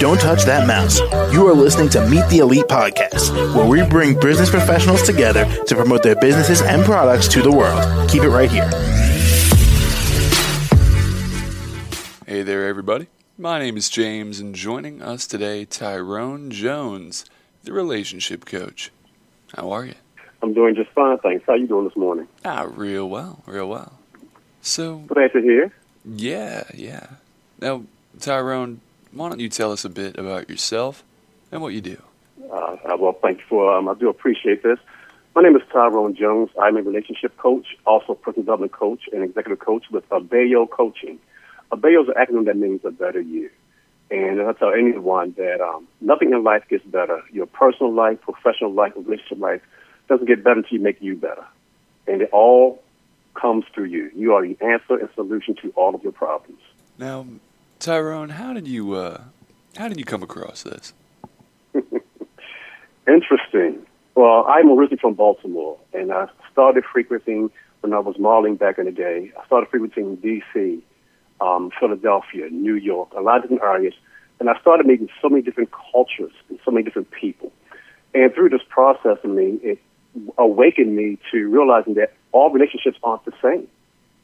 Don't touch that mouse. You are listening to Meet the Elite Podcast, where we bring business professionals together to promote their businesses and products to the world. Keep it right here. Hey there, everybody. My name is James, and joining us today, Tyrone Jones, the relationship coach. How are you? I'm doing just fine, thanks. How are you doing this morning? Ah, real well, real well. So, Glad to hear. Yeah, yeah. Now, Tyrone, why don't you tell us a bit about yourself and what you do? Uh, uh, well, thank you for. Um, I do appreciate this. My name is Tyrone Jones. I'm a relationship coach, also personal development coach, and executive coach with Abeyo Coaching. Abeyo is an acronym that means a better you. And I tell anyone that um, nothing in life gets better. Your personal life, professional life, relationship life doesn't get better until you make you better. And it all comes through you. You are the answer and solution to all of your problems. Now, Tyrone, how did you uh, how did you come across this? Interesting. Well, I'm originally from Baltimore, and I started frequenting when I was modeling back in the day. I started frequenting D.C., um, Philadelphia, New York, a lot of different areas, and I started meeting so many different cultures and so many different people. And through this process of me, it awakened me to realizing that all relationships aren't the same.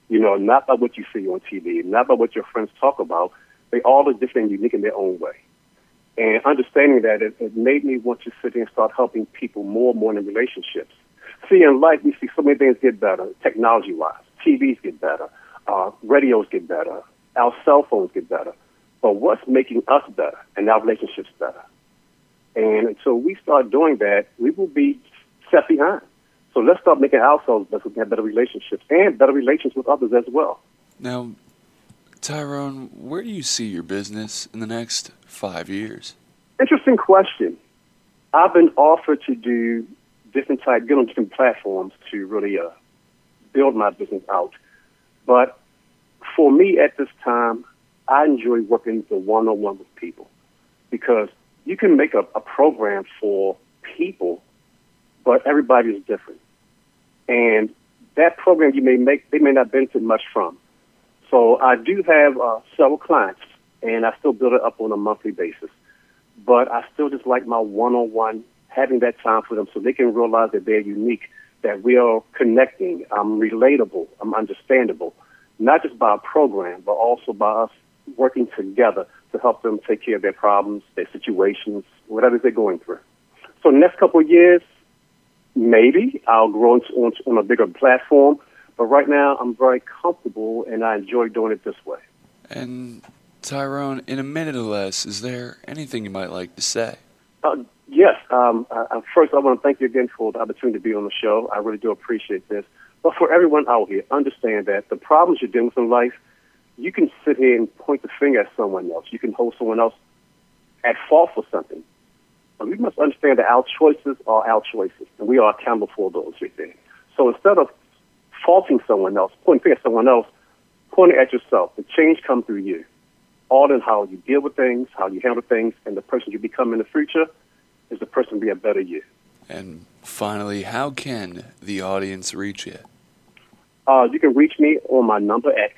You know, not by what you see on TV, not by what your friends talk about. They all are different and unique in their own way. And understanding that, it, it made me want to sit there and start helping people more and more in relationships. See, in life, we see so many things get better, technology-wise. TVs get better, uh, radios get better, our cell phones get better. But what's making us better and our relationships better? And until we start doing that, we will be set behind. So let's start making ourselves better so we can have better relationships and better relations with others as well. Now, Tyrone, where do you see your business in the next five years? Interesting question. I've been offered to do different type, get on different platforms to really uh, build my business out. But for me at this time, I enjoy working the one-on-one with people because you can make a, a program for people, but everybody is different. And that program you may make, they may not benefit much from. So I do have uh, several clients, and I still build it up on a monthly basis. But I still just like my one-on-one, having that time for them so they can realize that they're unique, that we are connecting, I'm relatable, I'm understandable, not just by a program, but also by us working together to help them take care of their problems, their situations, whatever they're going through. So next couple of years, maybe I'll grow on, on a bigger platform. But right now, I'm very comfortable and I enjoy doing it this way. And Tyrone, in a minute or less, is there anything you might like to say? Uh, yes. Um, uh, first, I want to thank you again for the opportunity to be on the show. I really do appreciate this. But for everyone out here, understand that the problems you're dealing with in life, you can sit here and point the finger at someone else. You can hold someone else at fault for something. But we must understand that our choices are our choices, and we are accountable for those there. So instead of faulting someone else, pointing finger at someone else, point it at yourself. The change comes through you. All in how you deal with things, how you handle things, and the person you become in the future is the person to be a better you. And finally, how can the audience reach you? Uh, you can reach me on my number at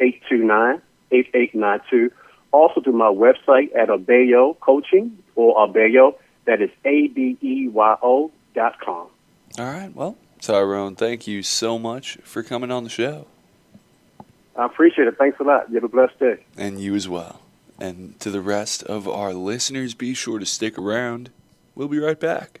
443-829-8892. Also through my website at Abeyo Coaching or Abeyo, that is A-B-E-Y-O dot com. All right, well, Tyrone, thank you so much for coming on the show. I appreciate it. Thanks a lot. You have a blessed day. And you as well. And to the rest of our listeners, be sure to stick around. We'll be right back.